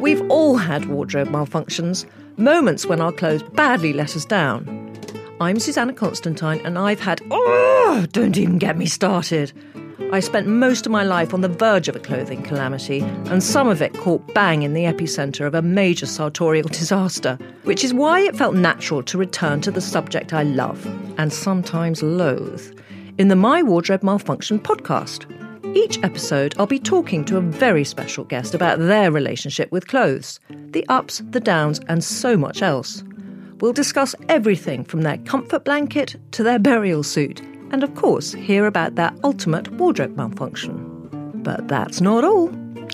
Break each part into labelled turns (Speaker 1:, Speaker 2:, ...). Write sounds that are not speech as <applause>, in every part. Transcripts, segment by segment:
Speaker 1: We've all had wardrobe malfunctions, moments when our clothes badly let us down. I'm Susannah Constantine, and I've had. Oh, don't even get me started. I spent most of my life on the verge of a clothing calamity, and some of it caught bang in the epicentre of a major sartorial <laughs> disaster, which is why it felt natural to return to the subject I love, and sometimes loathe, in the My Wardrobe Malfunction podcast. Each episode, I'll be talking to a very special guest about their relationship with clothes, the ups, the downs, and so much else. We'll discuss everything from their comfort blanket to their <laughs> burial suit, and of course, hear about their ultimate wardrobe malfunction. But that's not all.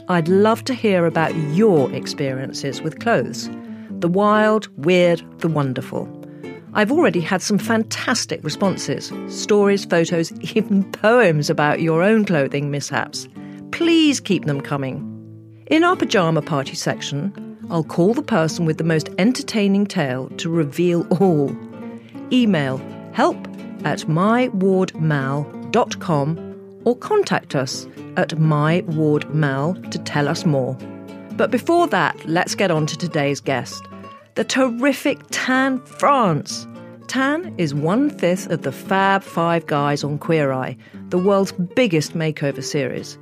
Speaker 1: I'd love to hear about your experiences with clothes the wild, weird, the wonderful. I've already had some fantastic responses stories, photos, <laughs> even poems about your own clothing mishaps. Please keep them coming. In our pyjama party section, I'll call the person with the most entertaining tale to reveal all. Email help at mywardmal.com or contact us at mywardmal to tell us more. But before that, let's get on to today's guest the terrific Tan France. Tan is one fifth of the Fab Five guys on Queer Eye, the world's biggest makeover series.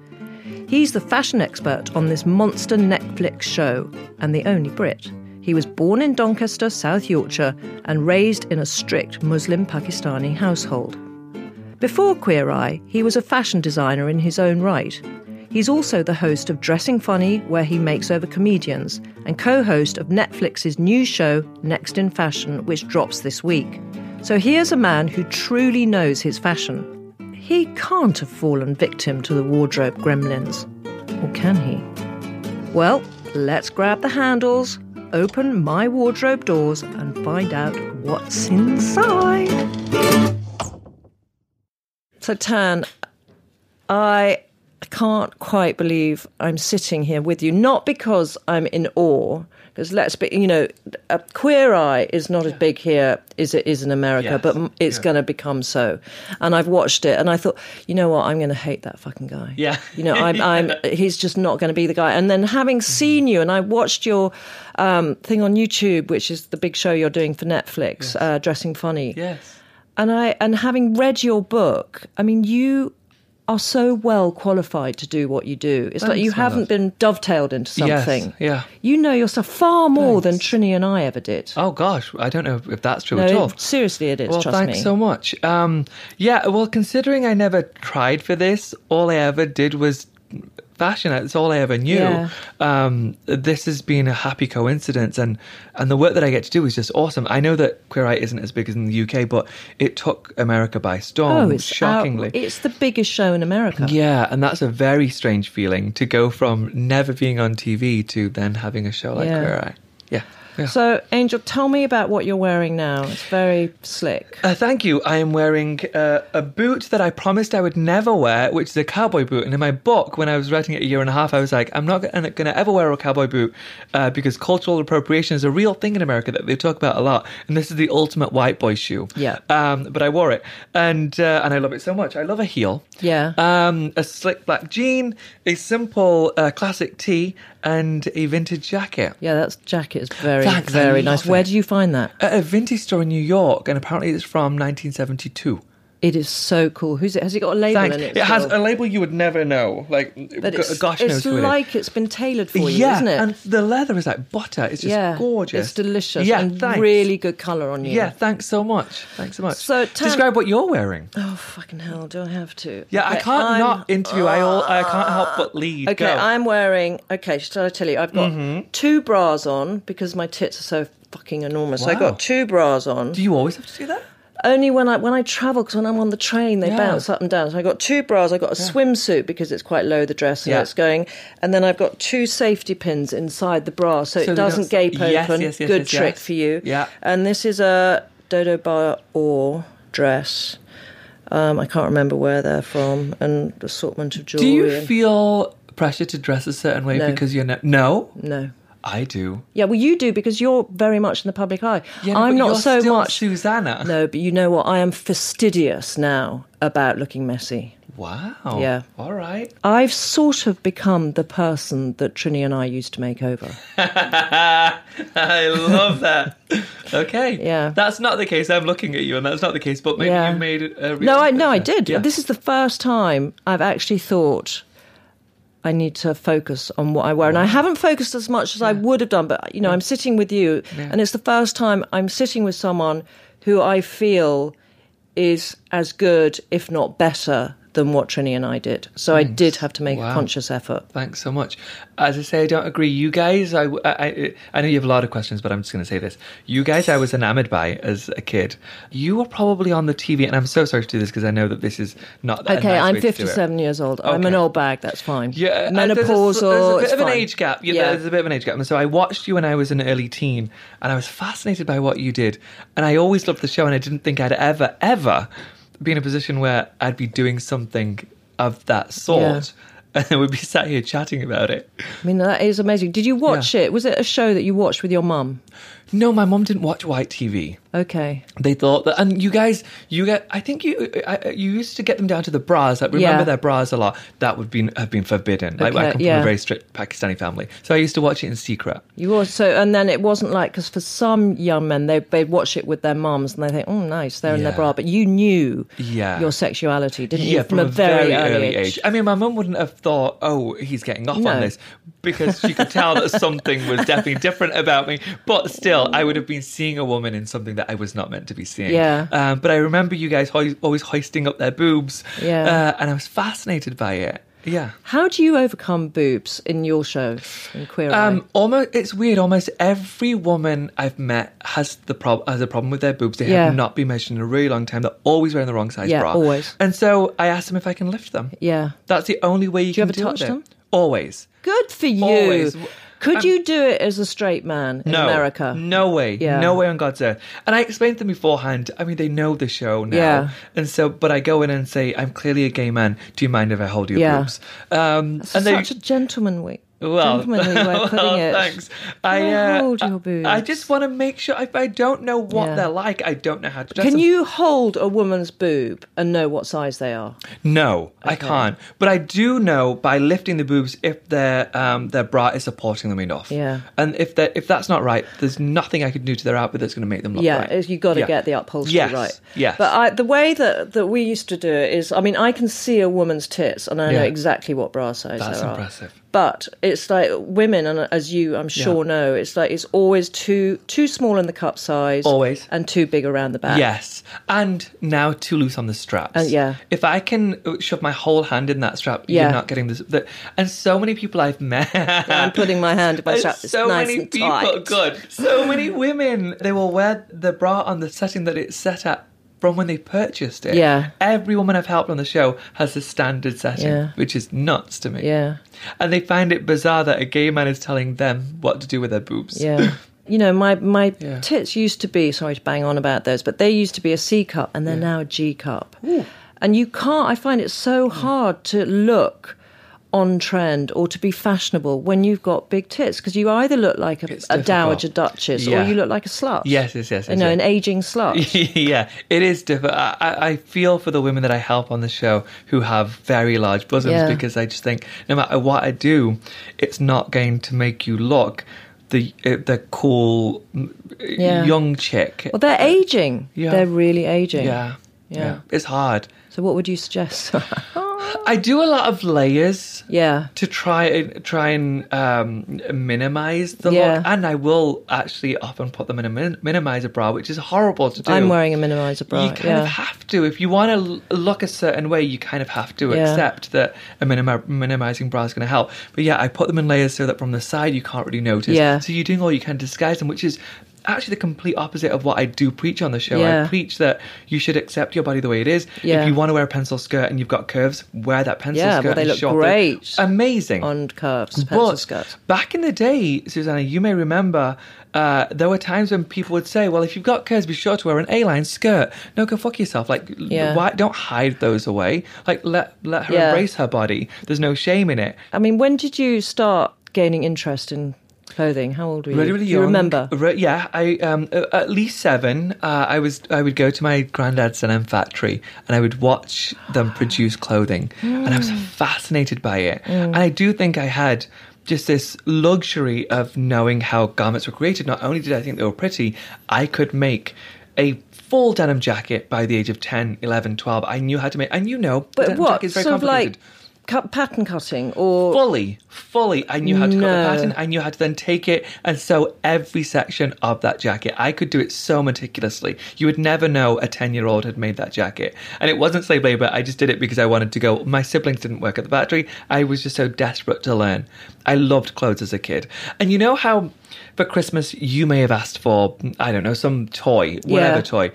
Speaker 1: He's the fashion expert on this monster Netflix show, and the only Brit. He was born in Doncaster, South Yorkshire, and raised in a strict Muslim Pakistani household. Before Queer Eye, he was a fashion designer in his own right. He's also the host of Dressing Funny, where he makes over comedians, and co host of Netflix's new show, Next in Fashion, which drops this week. So here's a man who truly knows his fashion. He can't have fallen victim to the wardrobe gremlins. Or can he? Well, let's grab the handles, open my wardrobe doors, and find out what's inside. So, Tan, I can't quite believe I'm sitting here with you. Not because I'm in awe, because let's be, you know, a Queer Eye is not as big here as it is in America,
Speaker 2: Yes.
Speaker 1: but it's
Speaker 2: Yeah.
Speaker 1: going to become so. And I've watched it, and I thought, you know what, I'm going to hate that fucking guy.
Speaker 2: Yeah.
Speaker 1: you know, I'm, I'm, <laughs> he's just not going to be the guy. And then having seen you, and I watched your um, thing on YouTube, which is the big show you're doing for Netflix, uh, Dressing Funny
Speaker 2: Yes.
Speaker 1: and I and having read your book, I mean, you are so well qualified to do what you do. It's like you haven't been dovetailed into something.
Speaker 2: Yes, yeah.
Speaker 1: you know yourself far more than Trinny and I ever did.
Speaker 2: Oh gosh, I don't know if that's true
Speaker 1: no,
Speaker 2: at all.
Speaker 1: seriously, it is.
Speaker 2: Well, thanks
Speaker 1: me.
Speaker 2: so much. Um, yeah, well, considering I never tried for this, all I ever did was fashion. That's all I ever knew.
Speaker 1: Yeah.
Speaker 2: Um, this has been a happy coincidence, and and the work that I get to do is just awesome. I know that Queer Eye isn't as big as in the UK, but it took America by storm.
Speaker 1: oh, it's
Speaker 2: shockingly.
Speaker 1: out- it's the biggest show in America.
Speaker 2: yeah, and that's a very strange feeling to go from never being on TV to then having a show like
Speaker 1: Yeah.
Speaker 2: Queer Eye. Yeah. Yeah.
Speaker 1: So, Angel, tell me about what you're wearing now. It's very slick.
Speaker 2: Uh, thank you. I am wearing uh, a boot that I promised I would never wear, which is a cowboy boot. And in my book, when I was writing it a year and a half, I was like, I'm not going to ever wear a cowboy boot uh, because cultural appropriation is a real thing in America that they talk about a lot. And this is the ultimate white boy shoe.
Speaker 1: Yeah.
Speaker 2: Um, but I wore it, and uh, and I love it so much. I love a heel.
Speaker 1: Yeah.
Speaker 2: Um, a slick black jean, a simple uh, classic tee, and a vintage jacket.
Speaker 1: Yeah, that jacket is very,
Speaker 2: Thanks,
Speaker 1: very nice. Where do you find that?
Speaker 2: At a vintage store in New York, and apparently it's from 1972.
Speaker 1: It is so cool. Who's it? Has it got a label
Speaker 2: Thanks.
Speaker 1: in it?
Speaker 2: It has a label you would never know. Like,
Speaker 1: But
Speaker 2: g-
Speaker 1: it's,
Speaker 2: gosh
Speaker 1: it's
Speaker 2: knows who it
Speaker 1: like it's been tailored for you,
Speaker 2: yeah,
Speaker 1: isn't it?
Speaker 2: and the leather is like butter. It's just
Speaker 1: yeah,
Speaker 2: gorgeous.
Speaker 1: It's delicious.
Speaker 2: Yeah,
Speaker 1: and
Speaker 2: thanks.
Speaker 1: really good colour on you.
Speaker 2: Yeah, thanks so much. Thanks so much.
Speaker 1: So,
Speaker 2: describe what you're wearing.
Speaker 1: Oh fucking hell! Do I have to?
Speaker 2: Yeah, I can't
Speaker 1: I'm-
Speaker 2: not interview. I all, I can't help but lead.
Speaker 1: Okay,
Speaker 2: Go. Mm-hmm.
Speaker 1: I'm wearing. Okay, shall I tell you? I've got two bras on because my tits are so fucking enormous. So I
Speaker 2: Wow.
Speaker 1: got two bras on.
Speaker 2: Do you always have to do that?
Speaker 1: Only when I when I travel because when I'm on the train they
Speaker 2: Yeah.
Speaker 1: bounce up and down. So I got two bras. I got a swimsuit because it's quite low the dress and
Speaker 2: Yeah.
Speaker 1: it's going, and then I've got two safety pins inside the bra so,
Speaker 2: So
Speaker 1: it doesn't gape
Speaker 2: Yes,
Speaker 1: open.
Speaker 2: yes, yes,
Speaker 1: Good trick for you.
Speaker 2: Yeah.
Speaker 1: And this is a Dodo Bar Or dress. Um, I can't remember where they're from and assortment of jewelry.
Speaker 2: Do
Speaker 1: you
Speaker 2: feel pressure to dress a certain way
Speaker 1: No.
Speaker 2: because you're no? No,
Speaker 1: no.
Speaker 2: I do.
Speaker 1: Yeah, well, you do because you're very much in the public eye.
Speaker 2: Yeah,
Speaker 1: I'm
Speaker 2: but
Speaker 1: not
Speaker 2: you're
Speaker 1: so much.
Speaker 2: Susannah.
Speaker 1: No, but you know what? I am fastidious now about looking messy.
Speaker 2: Wow.
Speaker 1: Yeah.
Speaker 2: All right.
Speaker 1: I've sort of become the person that Trinny and I used to make over. <laughs>
Speaker 2: I love that. <laughs> Okay.
Speaker 1: Yeah.
Speaker 2: That's not the case. I'm looking at you, and that's not the case. But maybe
Speaker 1: Yeah.
Speaker 2: you made it. A
Speaker 1: No, I no, I did.
Speaker 2: Yeah.
Speaker 1: This is the first time I've actually thought I need to focus on what I wear, and I haven't focused as much as I would have done. But you know, I'm sitting with you, and it's the first time I'm sitting with someone who I feel is as good, if not better, than what Trinny and I did. So I did have to make
Speaker 2: Wow.
Speaker 1: a conscious effort.
Speaker 2: Thanks so much. As I say, I don't agree. You guys, I, I, I know you have a lot of questions, but I'm just going to say this. You guys, I was enamored by as a kid. You were probably on the TV, and I'm so sorry to do this because I know that this is not.
Speaker 1: Okay,
Speaker 2: nice
Speaker 1: I'm
Speaker 2: way to do it.
Speaker 1: 57 years old. I'm an old bag. That's fine.
Speaker 2: Yeah,
Speaker 1: menopausal.
Speaker 2: There's a, there's a bit of an age gap. Yeah,
Speaker 1: Yeah.
Speaker 2: there's a bit of an age gap. And so I watched you when I was an early teen, and I was fascinated by what you did. And I always loved the show, and I didn't think I'd ever, ever be in a position where I'd be doing something of that sort. And then we'd be sat here chatting about it.
Speaker 1: I mean, that is amazing. Did you watch it? Was it a show that you watched with your mum?
Speaker 2: No, my mom didn't watch white TV.
Speaker 1: Okay.
Speaker 2: They thought that, and you guys, you get. I think you, I, you used to get them down to the bras. Like, remember
Speaker 1: Yeah.
Speaker 2: their bras a lot. That would be have been forbidden. Like, I
Speaker 1: Okay,
Speaker 2: come from a very strict Pakistani family, so I used to watch it in secret.
Speaker 1: You also, and then it wasn't like because for some young men they they watch it with their moms and they think, oh, nice, they're in their bra. But you knew
Speaker 2: Yeah.
Speaker 1: your sexuality, didn't
Speaker 2: Yeah,
Speaker 1: you,
Speaker 2: from,
Speaker 1: a very, early,
Speaker 2: age. I mean, my mum wouldn't have thought, "Oh, he's getting off
Speaker 1: No.
Speaker 2: on this," because she could tell that something was definitely different about me. But still, I would have been seeing a woman in something that I was not meant to be seeing.
Speaker 1: Yeah.
Speaker 2: Um, but I remember you guys hoi- always hoisting up their boobs.
Speaker 1: Yeah.
Speaker 2: Uh, and I was fascinated by it. Yeah.
Speaker 1: How do you overcome boobs in your show in Queer Eye?
Speaker 2: Um, almost, it's weird. Almost every woman I've met has the prob- has a problem with their boobs. They
Speaker 1: Yeah.
Speaker 2: have not been measured in a really long time. They're always wearing the wrong size
Speaker 1: Yeah,
Speaker 2: bra.
Speaker 1: always.
Speaker 2: And so I asked them if I can lift them.
Speaker 1: yeah.
Speaker 2: That's the only way you
Speaker 1: Do you
Speaker 2: can
Speaker 1: ever
Speaker 2: deal
Speaker 1: touch
Speaker 2: with it.
Speaker 1: them?
Speaker 2: Always.
Speaker 1: Good for you.
Speaker 2: Always.
Speaker 1: Could
Speaker 2: I'm-
Speaker 1: you do it as a straight man in
Speaker 2: No,
Speaker 1: America?
Speaker 2: no way,
Speaker 1: Yeah.
Speaker 2: no way on God's earth. And I explained to them beforehand. I mean, they know the show now,
Speaker 1: Yeah.
Speaker 2: and so. But I go in and say, "I'm clearly a gay man. Do you mind if I hold your
Speaker 1: Yeah.
Speaker 2: boobs?" Um, and they,
Speaker 1: such a gentlemanly,
Speaker 2: well,
Speaker 1: gentlemanly way of <laughs> putting
Speaker 2: well,
Speaker 1: it.
Speaker 2: Thanks. I uh,
Speaker 1: hold your boobs?
Speaker 2: I just want to make sure. If I don't know what
Speaker 1: Yeah.
Speaker 2: they're like, I don't know how to. dress
Speaker 1: Can
Speaker 2: them.
Speaker 1: you hold a woman's boob and know what size they are?
Speaker 2: No, I can't. But I do know by lifting the boobs if their um, their bra is supporting them enough.
Speaker 1: Yeah.
Speaker 2: And if that if that's not right, there's nothing I can do to their outfit that's going to make them look
Speaker 1: yeah,
Speaker 2: right.
Speaker 1: is you got to
Speaker 2: Yeah.
Speaker 1: get the upholstery
Speaker 2: Yes,
Speaker 1: right.
Speaker 2: yes.
Speaker 1: But I, the way that, that we used to do it is, I mean, I can see a woman's tits and I know
Speaker 2: Yeah.
Speaker 1: exactly what bra size
Speaker 2: That's
Speaker 1: there are.
Speaker 2: impressive.
Speaker 1: But it's like women, and as you, I'm sure, know, it's like it's always too too small in the cup size,
Speaker 2: Always.
Speaker 1: and too big around the back.
Speaker 2: Yes, and now too loose on the straps.
Speaker 1: Uh, yeah.
Speaker 2: If I can shove my whole hand in that strap,
Speaker 1: Yeah.
Speaker 2: you're not getting this. The, and so many people I've met.
Speaker 1: I'm putting my hand in my <laughs> strap. It's
Speaker 2: so
Speaker 1: nice
Speaker 2: many people,
Speaker 1: tight.
Speaker 2: good. So many women, they will wear the bra on the setting that it's set at from when they purchased it.
Speaker 1: Yeah.
Speaker 2: Every woman I've helped on the show has the standard setting,
Speaker 1: Yeah.
Speaker 2: which is nuts to me.
Speaker 1: Yeah,
Speaker 2: And they find it bizarre that a gay man is telling them what to do with their boobs.
Speaker 1: yeah. <clears throat> You know, my my
Speaker 2: Yeah.
Speaker 1: tits used to be. Sorry to bang on about those, but they used to be a C cup, and they're now a G cup. And you can't. I find it so mm. hard to look on trend or to be fashionable when you've got big tits because you either look like a, a dowager duchess
Speaker 2: Yeah.
Speaker 1: or you look like a slut.
Speaker 2: Yes, yes, yes.
Speaker 1: You
Speaker 2: yes,
Speaker 1: know,
Speaker 2: yes.
Speaker 1: an aging slut. <laughs>
Speaker 2: yeah, it is different. I, I feel for the women that I help on the show who have very large bosoms
Speaker 1: Yeah.
Speaker 2: because I just think no matter what I do, it's not going to make you look the uh, the cool
Speaker 1: Yeah.
Speaker 2: young chick.
Speaker 1: Well, they're aging.
Speaker 2: Yeah.
Speaker 1: They're really aging.
Speaker 2: yeah, yeah,
Speaker 1: Yeah.
Speaker 2: it's hard.
Speaker 1: So, what would you suggest? <laughs> <laughs>
Speaker 2: I do a lot of layers.
Speaker 1: yeah.
Speaker 2: To try try and um, minimize the
Speaker 1: Yeah.
Speaker 2: look, and I will actually often put them in a min- minimizer bra, which is horrible to do.
Speaker 1: I'm wearing a minimizer bra.
Speaker 2: you kind
Speaker 1: yeah.
Speaker 2: of have to if you want to look a certain way you kind of have to
Speaker 1: Yeah.
Speaker 2: accept that a minimi- minimizing bra is going to help but yeah i put them in layers so that from the side you can't really notice
Speaker 1: Yeah.
Speaker 2: so you're doing all you can to disguise them which is actually the complete opposite of what i do preach on the show
Speaker 1: Yeah.
Speaker 2: i preach that you should accept your body the way it is
Speaker 1: Yeah.
Speaker 2: if you want to wear a pencil skirt and you've got curves wear that pencil
Speaker 1: Yeah,
Speaker 2: skirt
Speaker 1: well, they look great
Speaker 2: amazing
Speaker 1: on curves, pencil
Speaker 2: but
Speaker 1: skirts.
Speaker 2: back in the day, Susannah, you may remember uh, there were times when people would say, "Well, if you've got curves, be sure to wear an A-line skirt." No, go fuck yourself. Like,
Speaker 1: Yeah.
Speaker 2: why don't hide those away? Like, let let her
Speaker 1: Yeah.
Speaker 2: embrace her body. There's no shame in it.
Speaker 1: I mean, when did you start gaining interest in clothing? How old were you?
Speaker 2: Really, really
Speaker 1: Do you
Speaker 2: young.
Speaker 1: remember?
Speaker 2: Re- yeah, I um at least seven. Uh, I was I would go to my granddad's Denim factory and I would watch them <gasps> produce clothing, and I was
Speaker 1: Mm.
Speaker 2: fascinated by it. And I do think I had just this luxury of knowing how garments were created. Not only did I think they were pretty, I could make a full denim jacket by the age of 10, 11, 12. I knew how to make, and you know,
Speaker 1: But what?
Speaker 2: jacket is very
Speaker 1: Sort of
Speaker 2: complicated.
Speaker 1: like cut, pattern cutting or.
Speaker 2: fully, fully. I knew how to cut
Speaker 1: No.
Speaker 2: the pattern. I knew how to then take it and sew every section of that jacket. I could do it so meticulously. You would never know a 10 year old had made that jacket. And it wasn't slave labor. I just did it because I wanted to go. My siblings didn't work at the factory. I was just so desperate to learn. I loved clothes as a kid. And you know how for Christmas you may have asked for, I don't know, some toy, whatever
Speaker 1: Yeah.
Speaker 2: toy.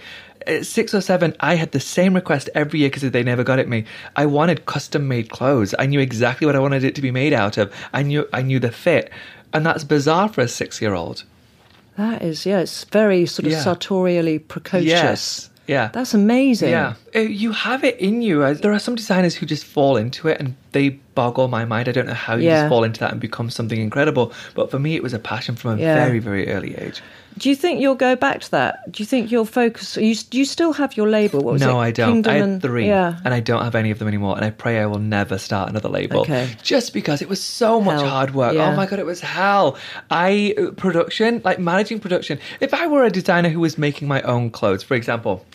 Speaker 2: At six or seven, I had the same request every year because they never got it me. I wanted custom made clothes. I knew exactly what I wanted it to be made out of. I knew I knew the fit, and that's bizarre for a six year old.
Speaker 1: That is, yeah, it's very sort of
Speaker 2: Yeah.
Speaker 1: sartorially precocious.
Speaker 2: Yes, yeah,
Speaker 1: That's amazing.
Speaker 2: yeah. Uh, You have it in you. Uh, There are some designers who just fall into it, and they boggle my mind. I don't know how you
Speaker 1: Yeah.
Speaker 2: just fall into that and become something incredible. But for me, it was a passion from a
Speaker 1: Yeah.
Speaker 2: very, very early age.
Speaker 1: Do you think you'll go back to that? Do you think you'll focus? You, do you still have your label? What was
Speaker 2: no,
Speaker 1: it?
Speaker 2: I don't.
Speaker 1: Kingdom
Speaker 2: I had
Speaker 1: and-
Speaker 2: three,
Speaker 1: Yeah.
Speaker 2: and I don't have any of them anymore. And I pray I will never start another label.
Speaker 1: Okay.
Speaker 2: Just because it was so much
Speaker 1: Hell.
Speaker 2: hard work.
Speaker 1: Yeah.
Speaker 2: Oh my god, it was hell. I uh, production, like managing production. If I were a designer who was making my own clothes, for example.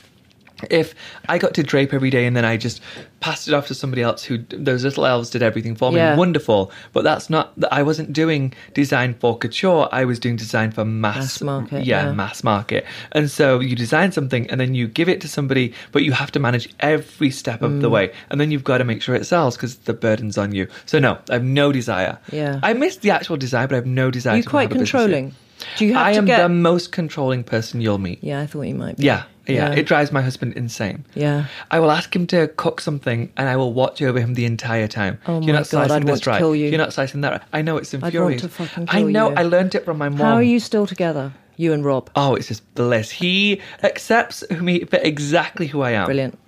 Speaker 2: If I got to drape every day and then I just passed it off to somebody else who those little elves did everything for me,
Speaker 1: Yeah.
Speaker 2: wonderful. But that's not. I wasn't doing design for couture. I was doing design for mass,
Speaker 1: Mass market,
Speaker 2: Yeah,
Speaker 1: yeah.
Speaker 2: mass market. And so you design something and then you give it to somebody, but you have to manage every step of
Speaker 1: Mm.
Speaker 2: the way. And then you've got to make sure it sells because the burden's on you. So no, I have no desire.
Speaker 1: Yeah.
Speaker 2: I miss the actual design, but I have no desire.
Speaker 1: Are you
Speaker 2: to
Speaker 1: quite controlling? Do you have
Speaker 2: I am
Speaker 1: get?
Speaker 2: the most controlling person you'll meet.
Speaker 1: yeah, I thought you might. Be.
Speaker 2: Yeah, yeah,
Speaker 1: Yeah.
Speaker 2: It drives my husband insane.
Speaker 1: Yeah.
Speaker 2: I will ask him to cook something and I will watch over him the entire time.
Speaker 1: Oh
Speaker 2: You're
Speaker 1: my
Speaker 2: not
Speaker 1: God,
Speaker 2: slicing
Speaker 1: I'd
Speaker 2: this
Speaker 1: want to
Speaker 2: right.
Speaker 1: kill you.
Speaker 2: You're not slicing that right. I know it's infuriating.
Speaker 1: I'd want to fucking
Speaker 2: I
Speaker 1: kill
Speaker 2: know.
Speaker 1: you.
Speaker 2: I learned it from my mom.
Speaker 1: How are you still together? You and Rob.
Speaker 2: Oh, it's just bliss. He accepts me for exactly who I am.
Speaker 1: Brilliant.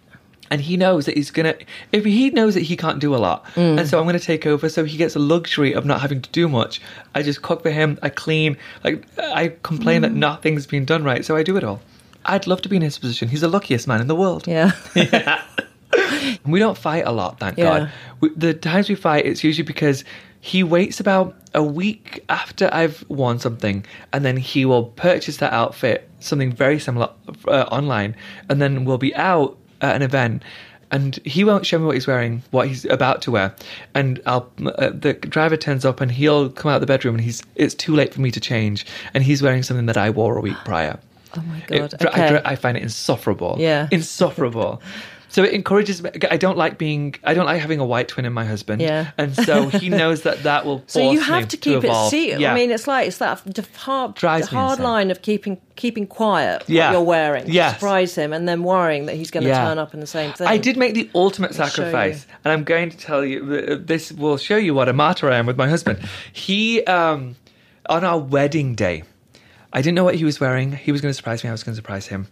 Speaker 2: And he knows that he's gonna. If he knows that he can't do a lot,
Speaker 1: Mm.
Speaker 2: and so I'm gonna take over, so he gets the luxury of not having to do much. I just cook for him. I clean. Like I complain
Speaker 1: Mm.
Speaker 2: that nothing's been done right, so I do it all. I'd love to be in his position. He's the luckiest man in the world.
Speaker 1: Yeah. <laughs> yeah.
Speaker 2: We don't fight a lot, thank
Speaker 1: Yeah.
Speaker 2: God. We, the times we fight, it's usually because he waits about a week after I've worn something, and then he will purchase that outfit, something very similar, uh, online, and then we'll be out at an event. And he won't show me what he's wearing, what he's about to wear, and I'll. Uh, the driver turns up and he'll come out of the bedroom and he's. It's too late for me to change, and he's wearing something that I wore a week prior.
Speaker 1: Oh my god.
Speaker 2: I,
Speaker 1: okay.
Speaker 2: I find it insufferable.
Speaker 1: Yeah. <laughs>
Speaker 2: Insufferable. So it encourages me. I don't like being. I don't like having a white twin in my husband.
Speaker 1: Yeah.
Speaker 2: And so he <laughs> knows that that will.
Speaker 1: so you have to keep it
Speaker 2: evolve.
Speaker 1: secret.
Speaker 2: Yeah.
Speaker 1: I mean, it's like it's that hard,
Speaker 2: Drives
Speaker 1: hard line of keeping keeping quiet
Speaker 2: Yeah.
Speaker 1: what you're wearing,
Speaker 2: Yes.
Speaker 1: surprise him, and then worrying that he's going to
Speaker 2: Yeah.
Speaker 1: turn up in the same thing.
Speaker 2: I did make the ultimate
Speaker 1: show
Speaker 2: sacrifice, and I'm going to tell you. uh, This will show you what a martyr I am with my husband. He, um, on our wedding day, I didn't know what he was wearing. He was going to surprise me. I was going to surprise him.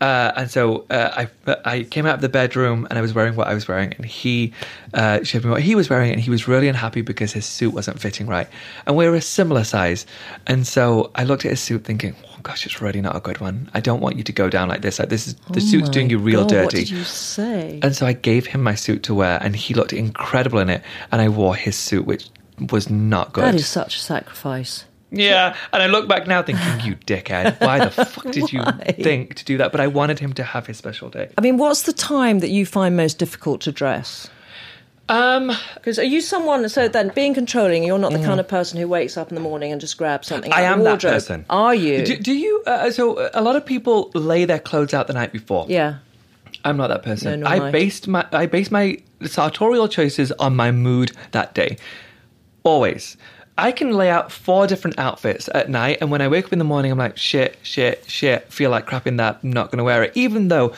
Speaker 2: Uh, and so uh, I I came out of the bedroom and I was wearing what I was wearing, and he uh, showed me what he was wearing, and he was really unhappy because his suit wasn't fitting right, and we were a similar size, and so I looked at his suit thinking, oh gosh, it's really not a good one. I don't want you to go down like this. Like this is the
Speaker 1: Oh
Speaker 2: suit's doing you real
Speaker 1: God,
Speaker 2: dirty.
Speaker 1: What did you say?
Speaker 2: And so I gave him my suit to wear, and he looked incredible in it. And I wore his suit, which was not good.
Speaker 1: that is such a sacrifice.
Speaker 2: Yeah. And I look back now thinking, you dickhead, why the <laughs> fuck did you think to do that? But I wanted him to have his special day.
Speaker 1: I mean, what's the time that you find most difficult to dress?
Speaker 2: Um,
Speaker 1: Because are you someone? So then, being controlling, you're not the kind of person who wakes up in the morning and just grabs something.
Speaker 2: Mm. I
Speaker 1: out of
Speaker 2: am
Speaker 1: the
Speaker 2: that
Speaker 1: wardrobe.
Speaker 2: person.
Speaker 1: Are you?
Speaker 2: do, do you? Uh, so uh, a lot of people lay their clothes out the night before.
Speaker 1: yeah.
Speaker 2: I'm not that person.
Speaker 1: No, nor am
Speaker 2: I
Speaker 1: I.
Speaker 2: based my I base my sartorial choices on my mood that day. Always. I can lay out four different outfits at night, and when I wake up in the morning, I'm like, shit, shit, shit, feel like crap in that, I'm not going to wear it. Even though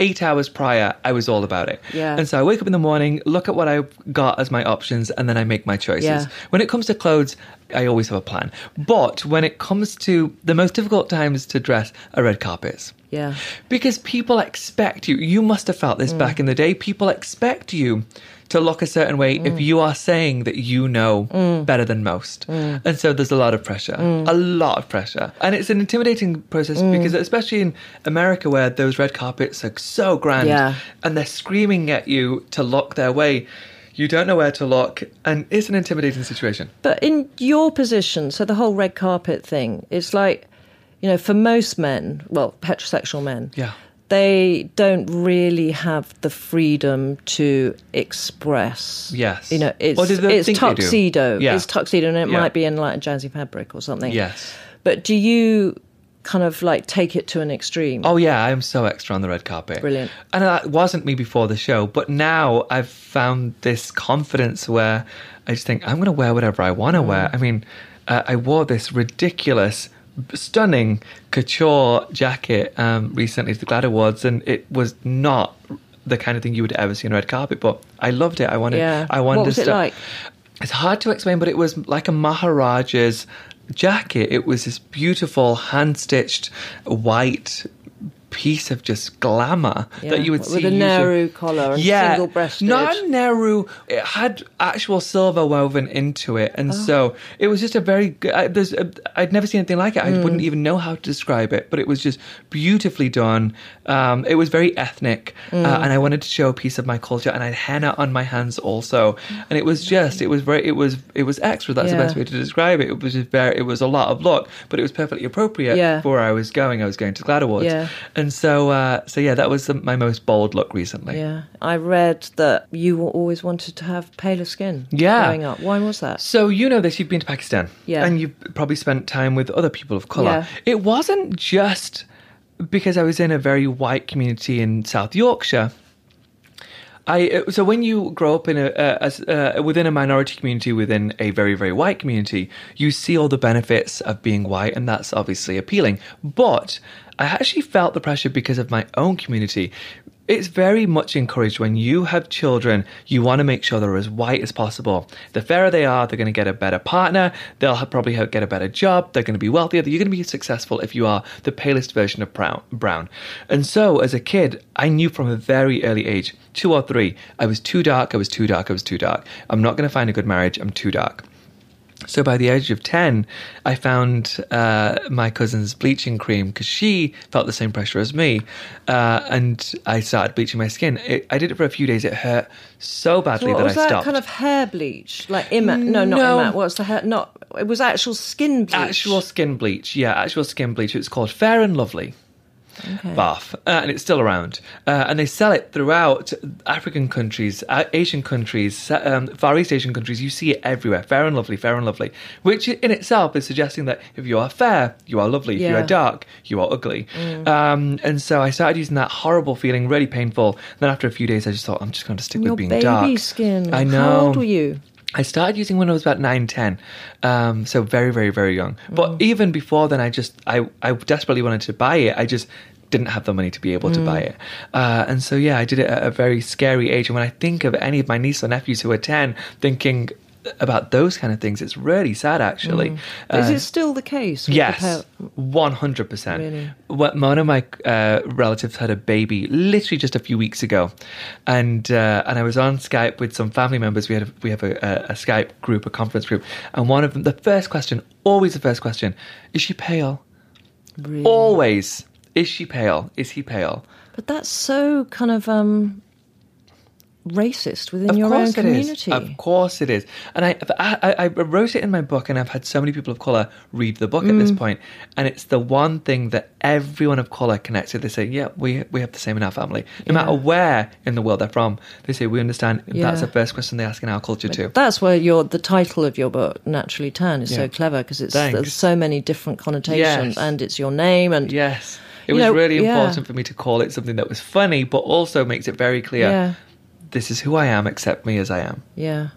Speaker 2: eight hours prior, I was all about it.
Speaker 1: Yeah.
Speaker 2: And so I wake up in the morning, look at what I've got as my options, and then I make my choices.
Speaker 1: Yeah.
Speaker 2: When it comes to clothes, I always have a plan. But when it comes to the most difficult times to dress are red carpets.
Speaker 1: Yeah.
Speaker 2: Because people expect you. You must have felt this mm. back in the day. People expect you to look a certain way if mm. you are saying that you know mm. better than most. Mm. And so there's a lot of pressure, a lot of pressure. And it's an intimidating process because, especially in America, where those red carpets are so grand
Speaker 1: Yeah.
Speaker 2: and they're screaming at you to look their way. You don't know where to look, and it's an intimidating situation.
Speaker 1: But in your position, so the whole red carpet thing, it's like, you know, for most men, well, heterosexual men,
Speaker 2: Yeah.
Speaker 1: They don't really have the freedom to express.
Speaker 2: Yes.
Speaker 1: You know, it's, it's
Speaker 2: think they do?
Speaker 1: tuxedo.
Speaker 2: Yeah.
Speaker 1: It's tuxedo, and it
Speaker 2: Yeah.
Speaker 1: might be in like a jazzy fabric or something.
Speaker 2: Yes.
Speaker 1: But do you kind of like take it to an extreme?
Speaker 2: Oh yeah, I'm so extra on the red carpet.
Speaker 1: Brilliant.
Speaker 2: And that wasn't me before the show, but now I've found this confidence where I just think I'm going to wear whatever I want to wear. I mean, uh, I wore this ridiculous, stunning couture jacket um, recently to the GLAAD Awards, and it was not the kind of thing you would ever see on a red carpet. But I loved it. I wanted.
Speaker 1: Yeah.
Speaker 2: I wanted
Speaker 1: What was
Speaker 2: to
Speaker 1: it
Speaker 2: stu-
Speaker 1: like?
Speaker 2: It's hard to explain, but it was like a Maharaja's jacket. It was this beautiful hand stitched white piece of just glamour
Speaker 1: Yeah,
Speaker 2: that you would
Speaker 1: with
Speaker 2: see
Speaker 1: With
Speaker 2: a
Speaker 1: Nehru collar and
Speaker 2: yeah,
Speaker 1: single-breasted.
Speaker 2: Not Nehru. It had actual silver woven into it,
Speaker 1: Oh.
Speaker 2: and so it was just a very. good- I, there's, a, I'd never seen anything like it. I
Speaker 1: Hmm.
Speaker 2: wouldn't even know how to describe it, but it was just beautifully done. Um, it was very ethnic,
Speaker 1: Hmm.
Speaker 2: uh, and I wanted to show a piece of my culture. And I had henna on my hands also, and it was just. It was very. It was. It was extra. That's the best way to describe it. It was just very. It was a lot of look, but it was perfectly appropriate
Speaker 1: Yeah.
Speaker 2: for where I was going. I was going to GLAAD Awards,
Speaker 1: Yeah.
Speaker 2: and so. Uh, so yeah, that was the, my most bold look recently.
Speaker 1: Yeah, I read that you always wanted to have paler skin.
Speaker 2: Yeah.
Speaker 1: growing up. Why was that?
Speaker 2: So you know this. You've been to Pakistan,
Speaker 1: Yeah.
Speaker 2: and you've probably spent time with other people of color.
Speaker 1: Yeah.
Speaker 2: It wasn't just because I was in a very white community in South Yorkshire. I so when you grow up in a uh, as, uh, within a minority community within a very very white community, you see all the benefits of being white, and that's obviously appealing. But I actually felt the pressure because of my own community. It's very much encouraged when you have children, you want to make sure they're as white as possible. The fairer they are, they're going to get a better partner, they'll probably get a better job, they're going to be wealthier, you're going to be successful if you are the palest version of brown. And so, as a kid, I knew from a very early age, two or three, I was too dark, I was too dark, I was too dark. I'm not going to find a good marriage, I'm too dark. So by the age of 10, I found uh, my cousin's bleaching cream because she felt the same pressure as me. Uh, and I started bleaching my skin. It, I did it for a few days. It hurt so badly
Speaker 1: So
Speaker 2: that
Speaker 1: was
Speaker 2: I
Speaker 1: that kind of hair bleach, like Immac? No, not
Speaker 2: No.
Speaker 1: Immac. What's the hair? Not. It was actual skin bleach.
Speaker 2: Actual skin bleach. Yeah, actual skin bleach. It's called Fair and Lovely.
Speaker 1: Okay.
Speaker 2: Bath, uh, and it's still around. Uh, and they sell it throughout African countries, uh, Asian countries, um, Far East Asian countries. You see it everywhere. Fair and lovely, fair and lovely. Which in itself is suggesting that if you are fair, you are lovely. If you are dark, you are ugly. Um, and so I started using that horrible feeling, really painful. then after a few days, I just thought, I'm just going to stick with being
Speaker 1: baby
Speaker 2: dark.
Speaker 1: skin.
Speaker 2: I know.
Speaker 1: How old were you?
Speaker 2: I started using when I was about 9, 10. Um, so very, very, very young. But
Speaker 1: Mm.
Speaker 2: even before then, I just, I, I desperately wanted to buy it. I just didn't have the money to be able to buy
Speaker 1: Mm.
Speaker 2: it. Uh, and so, yeah, I did it at a very scary age. And when I think of any of my nieces or nephews who are 10 thinking about those kind of things, it's really sad, actually.
Speaker 1: Is
Speaker 2: Uh,
Speaker 1: it still the case?
Speaker 2: Yes, one hundred percent. One of my uh, relatives had a baby literally just a few weeks ago, and uh, and I was on Skype with some family members. We had a, we have a, a, a Skype group, a conference group, and one of them, the first question, always the first question, is she pale?
Speaker 1: Really?
Speaker 2: Always, is she pale? Is he pale?
Speaker 1: But that's so kind of um, racist within
Speaker 2: Of
Speaker 1: your own
Speaker 2: it is.
Speaker 1: community.
Speaker 2: Of course it is. And I, I, I wrote it in my book, and I've had so many people of color read the book at
Speaker 1: Mm.
Speaker 2: this point, and it's the one thing that everyone of color connects to. They say, "Yeah, we we have the same in our family, no matter where in the world they're from." They say we understand.
Speaker 1: Yeah.
Speaker 2: That's the first question they ask in our culture too.
Speaker 1: That's where your the title of your book, Naturally Tan, is
Speaker 2: Yeah.
Speaker 1: so clever because it's
Speaker 2: Thanks.
Speaker 1: there's so many different connotations,
Speaker 2: Yes.
Speaker 1: and it's your name, and
Speaker 2: Yes. It was
Speaker 1: know,
Speaker 2: really
Speaker 1: yeah.
Speaker 2: important for me to call it something that was funny, but also makes it very clear
Speaker 1: yeah,
Speaker 2: this is who I am, accept me as I am.
Speaker 1: yeah.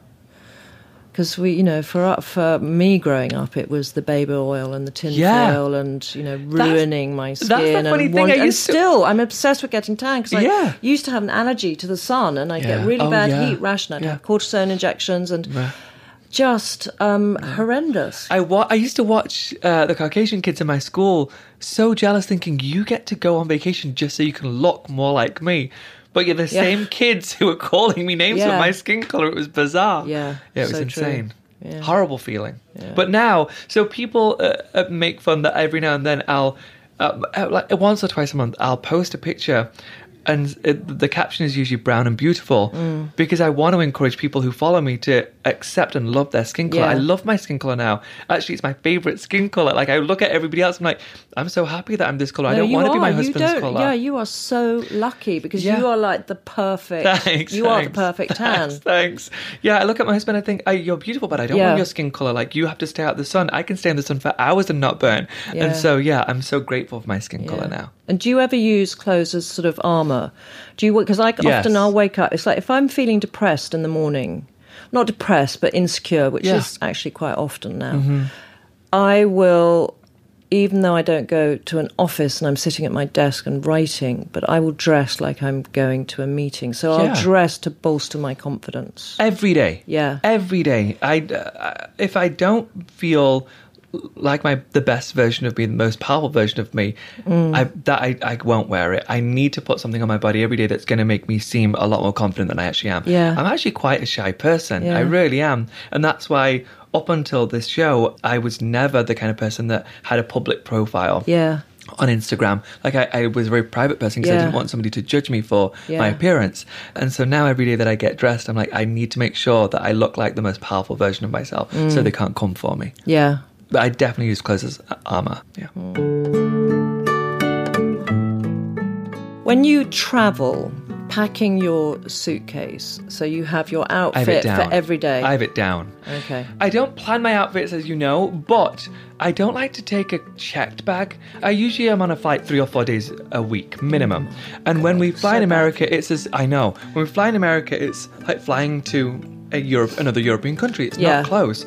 Speaker 1: Because we, you know, for for me growing up, it was the baby oil and the tin
Speaker 2: Yeah.
Speaker 1: foil, and you know, ruining my skin.
Speaker 2: that's the
Speaker 1: and, want-
Speaker 2: I
Speaker 1: and
Speaker 2: to-
Speaker 1: still, I'm obsessed with getting tan because I
Speaker 2: Yeah.
Speaker 1: used to have an allergy to the sun, and I
Speaker 2: Yeah.
Speaker 1: get really
Speaker 2: Oh,
Speaker 1: bad
Speaker 2: yeah.
Speaker 1: heat rash, and
Speaker 2: Yeah.
Speaker 1: have cortisone injections, and
Speaker 2: Yeah.
Speaker 1: Just um, horrendous.
Speaker 2: I wa- I used to watch uh, the Caucasian kids in my school, so jealous, thinking you get to go on vacation just so you can look more like me. but you're the
Speaker 1: Yeah.
Speaker 2: same kids who were calling me names
Speaker 1: Yeah.
Speaker 2: with my skin color. It was bizarre.
Speaker 1: Yeah,
Speaker 2: yeah, it was
Speaker 1: so true.
Speaker 2: insane.
Speaker 1: Yeah.
Speaker 2: Horrible feeling. But now, so people uh, uh, make fun that every now and then I'll, uh, uh, like once or twice a month, I'll post a picture. And it, the caption is usually brown and beautiful
Speaker 1: Mm.
Speaker 2: because I want to encourage people who follow me to accept and love their skin color.
Speaker 1: Yeah.
Speaker 2: I love my skin color now. Actually, it's my favorite skin color. Like I look at everybody else, I'm like, I'm so happy that I'm this color. I don't want to be my husband's color.
Speaker 1: Yeah, you are so lucky because
Speaker 2: Yeah.
Speaker 1: you are like the perfect. <laughs>
Speaker 2: Thanks.
Speaker 1: you are the
Speaker 2: thanks,
Speaker 1: perfect <laughs> tan.
Speaker 2: Thanks, thanks. Yeah, I look at my husband. I think oh, you're beautiful, but I don't
Speaker 1: Yeah.
Speaker 2: want your skin color. Like you have to stay out the sun. I can stay in the sun for hours and not burn. And so yeah, I'm so grateful for my skin color now.
Speaker 1: And do you ever use clothes as sort of armor? Do you? Because I
Speaker 2: Yes.
Speaker 1: often I'll wake up. It's like if I'm feeling depressed in the morning, not depressed but insecure, which
Speaker 2: Yeah.
Speaker 1: is actually quite often now. I will, even though I don't go to an office and I'm sitting at my desk and writing, but I will dress like I'm going to a meeting. So I'll dress to bolster my confidence.
Speaker 2: Every day.
Speaker 1: Yeah.
Speaker 2: Every day. I uh, if I don't feel like my the best version of me, the most powerful version of me,
Speaker 1: Mm.
Speaker 2: I that I, I won't wear it. I need to put something on my body every day that's going to make me seem a lot more confident than I actually am.
Speaker 1: Yeah.
Speaker 2: I'm actually quite a shy person.
Speaker 1: Yeah.
Speaker 2: I really am, and that's why up until this show, I was never the kind of person that had a public profile
Speaker 1: Yeah.
Speaker 2: on Instagram. Like I, I was a very private person because I didn't want somebody to judge me for
Speaker 1: Yeah.
Speaker 2: my appearance. And so now every day that I get dressed, I'm like, I need to make sure that I look like the most powerful version of myself
Speaker 1: Mm.
Speaker 2: so they can't come for me.
Speaker 1: Yeah.
Speaker 2: But I definitely use clothes as armor. Yeah.
Speaker 1: When you travel, packing your suitcase, so you have your
Speaker 2: I have
Speaker 1: outfit for every day.
Speaker 2: I have it down.
Speaker 1: Okay.
Speaker 2: I don't plan my outfits as you know, but I don't like to take a checked bag. I usually am on a flight three or four days a week minimum. And when we fly
Speaker 1: so
Speaker 2: in
Speaker 1: bad
Speaker 2: America, it's as I know. When we fly in America, it's like flying to a Europe, another European country. It's
Speaker 1: Yeah.
Speaker 2: not close.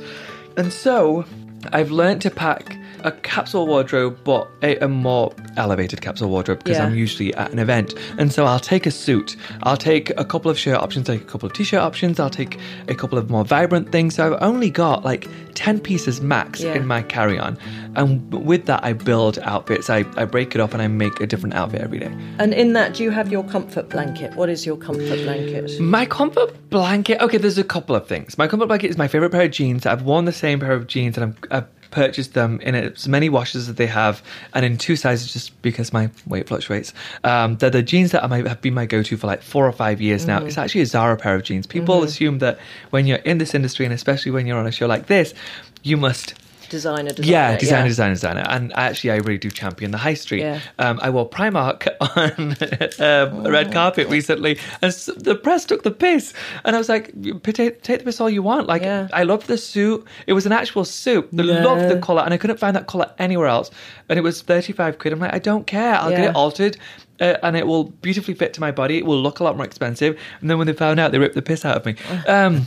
Speaker 2: And so I've learned to pack a capsule wardrobe, but a, a more elevated capsule wardrobe because
Speaker 1: Yeah.
Speaker 2: I'm usually at an event. And so I'll take a suit, I'll take a couple of shirt options, take a couple of t shirt options, I'll take a couple of more vibrant things. So I've only got like 10 pieces max
Speaker 1: Yeah.
Speaker 2: in my carry on. And with that, I build outfits. I, I break it up and I make a different outfit every day.
Speaker 1: And in that, do you have your comfort blanket? What is your comfort blanket?
Speaker 2: My comfort blanket. Okay, there's a couple of things. My comfort blanket is my favorite pair of jeans. I've worn the same pair of jeans, and I'm, I've purchased them in as many washes as they have, and in two sizes, just because my weight fluctuates. Um, they're the jeans that I might have been my go-to for like four or five years now. It's actually a Zara pair of jeans. People assume that when you're in this industry, and especially when you're on a show like this, you must
Speaker 1: Designer, designer.
Speaker 2: yeah, designer, designer, designer. And actually, I really do champion the high street.
Speaker 1: Yeah.
Speaker 2: Um, I wore Primark <laughs> on um, a red carpet recently, and the press took the piss. And I was like, take, take the piss all you want. Like,
Speaker 1: Yeah.
Speaker 2: I love the suit. It was an actual suit. I love the colour, and I couldn't find that colour anywhere else. And it was 35 quid. I'm like, I don't care. I'll get it altered. Uh, and it will beautifully fit to my body. It will look a lot more expensive. And then when they found out, they ripped the piss out of me. <laughs> Um,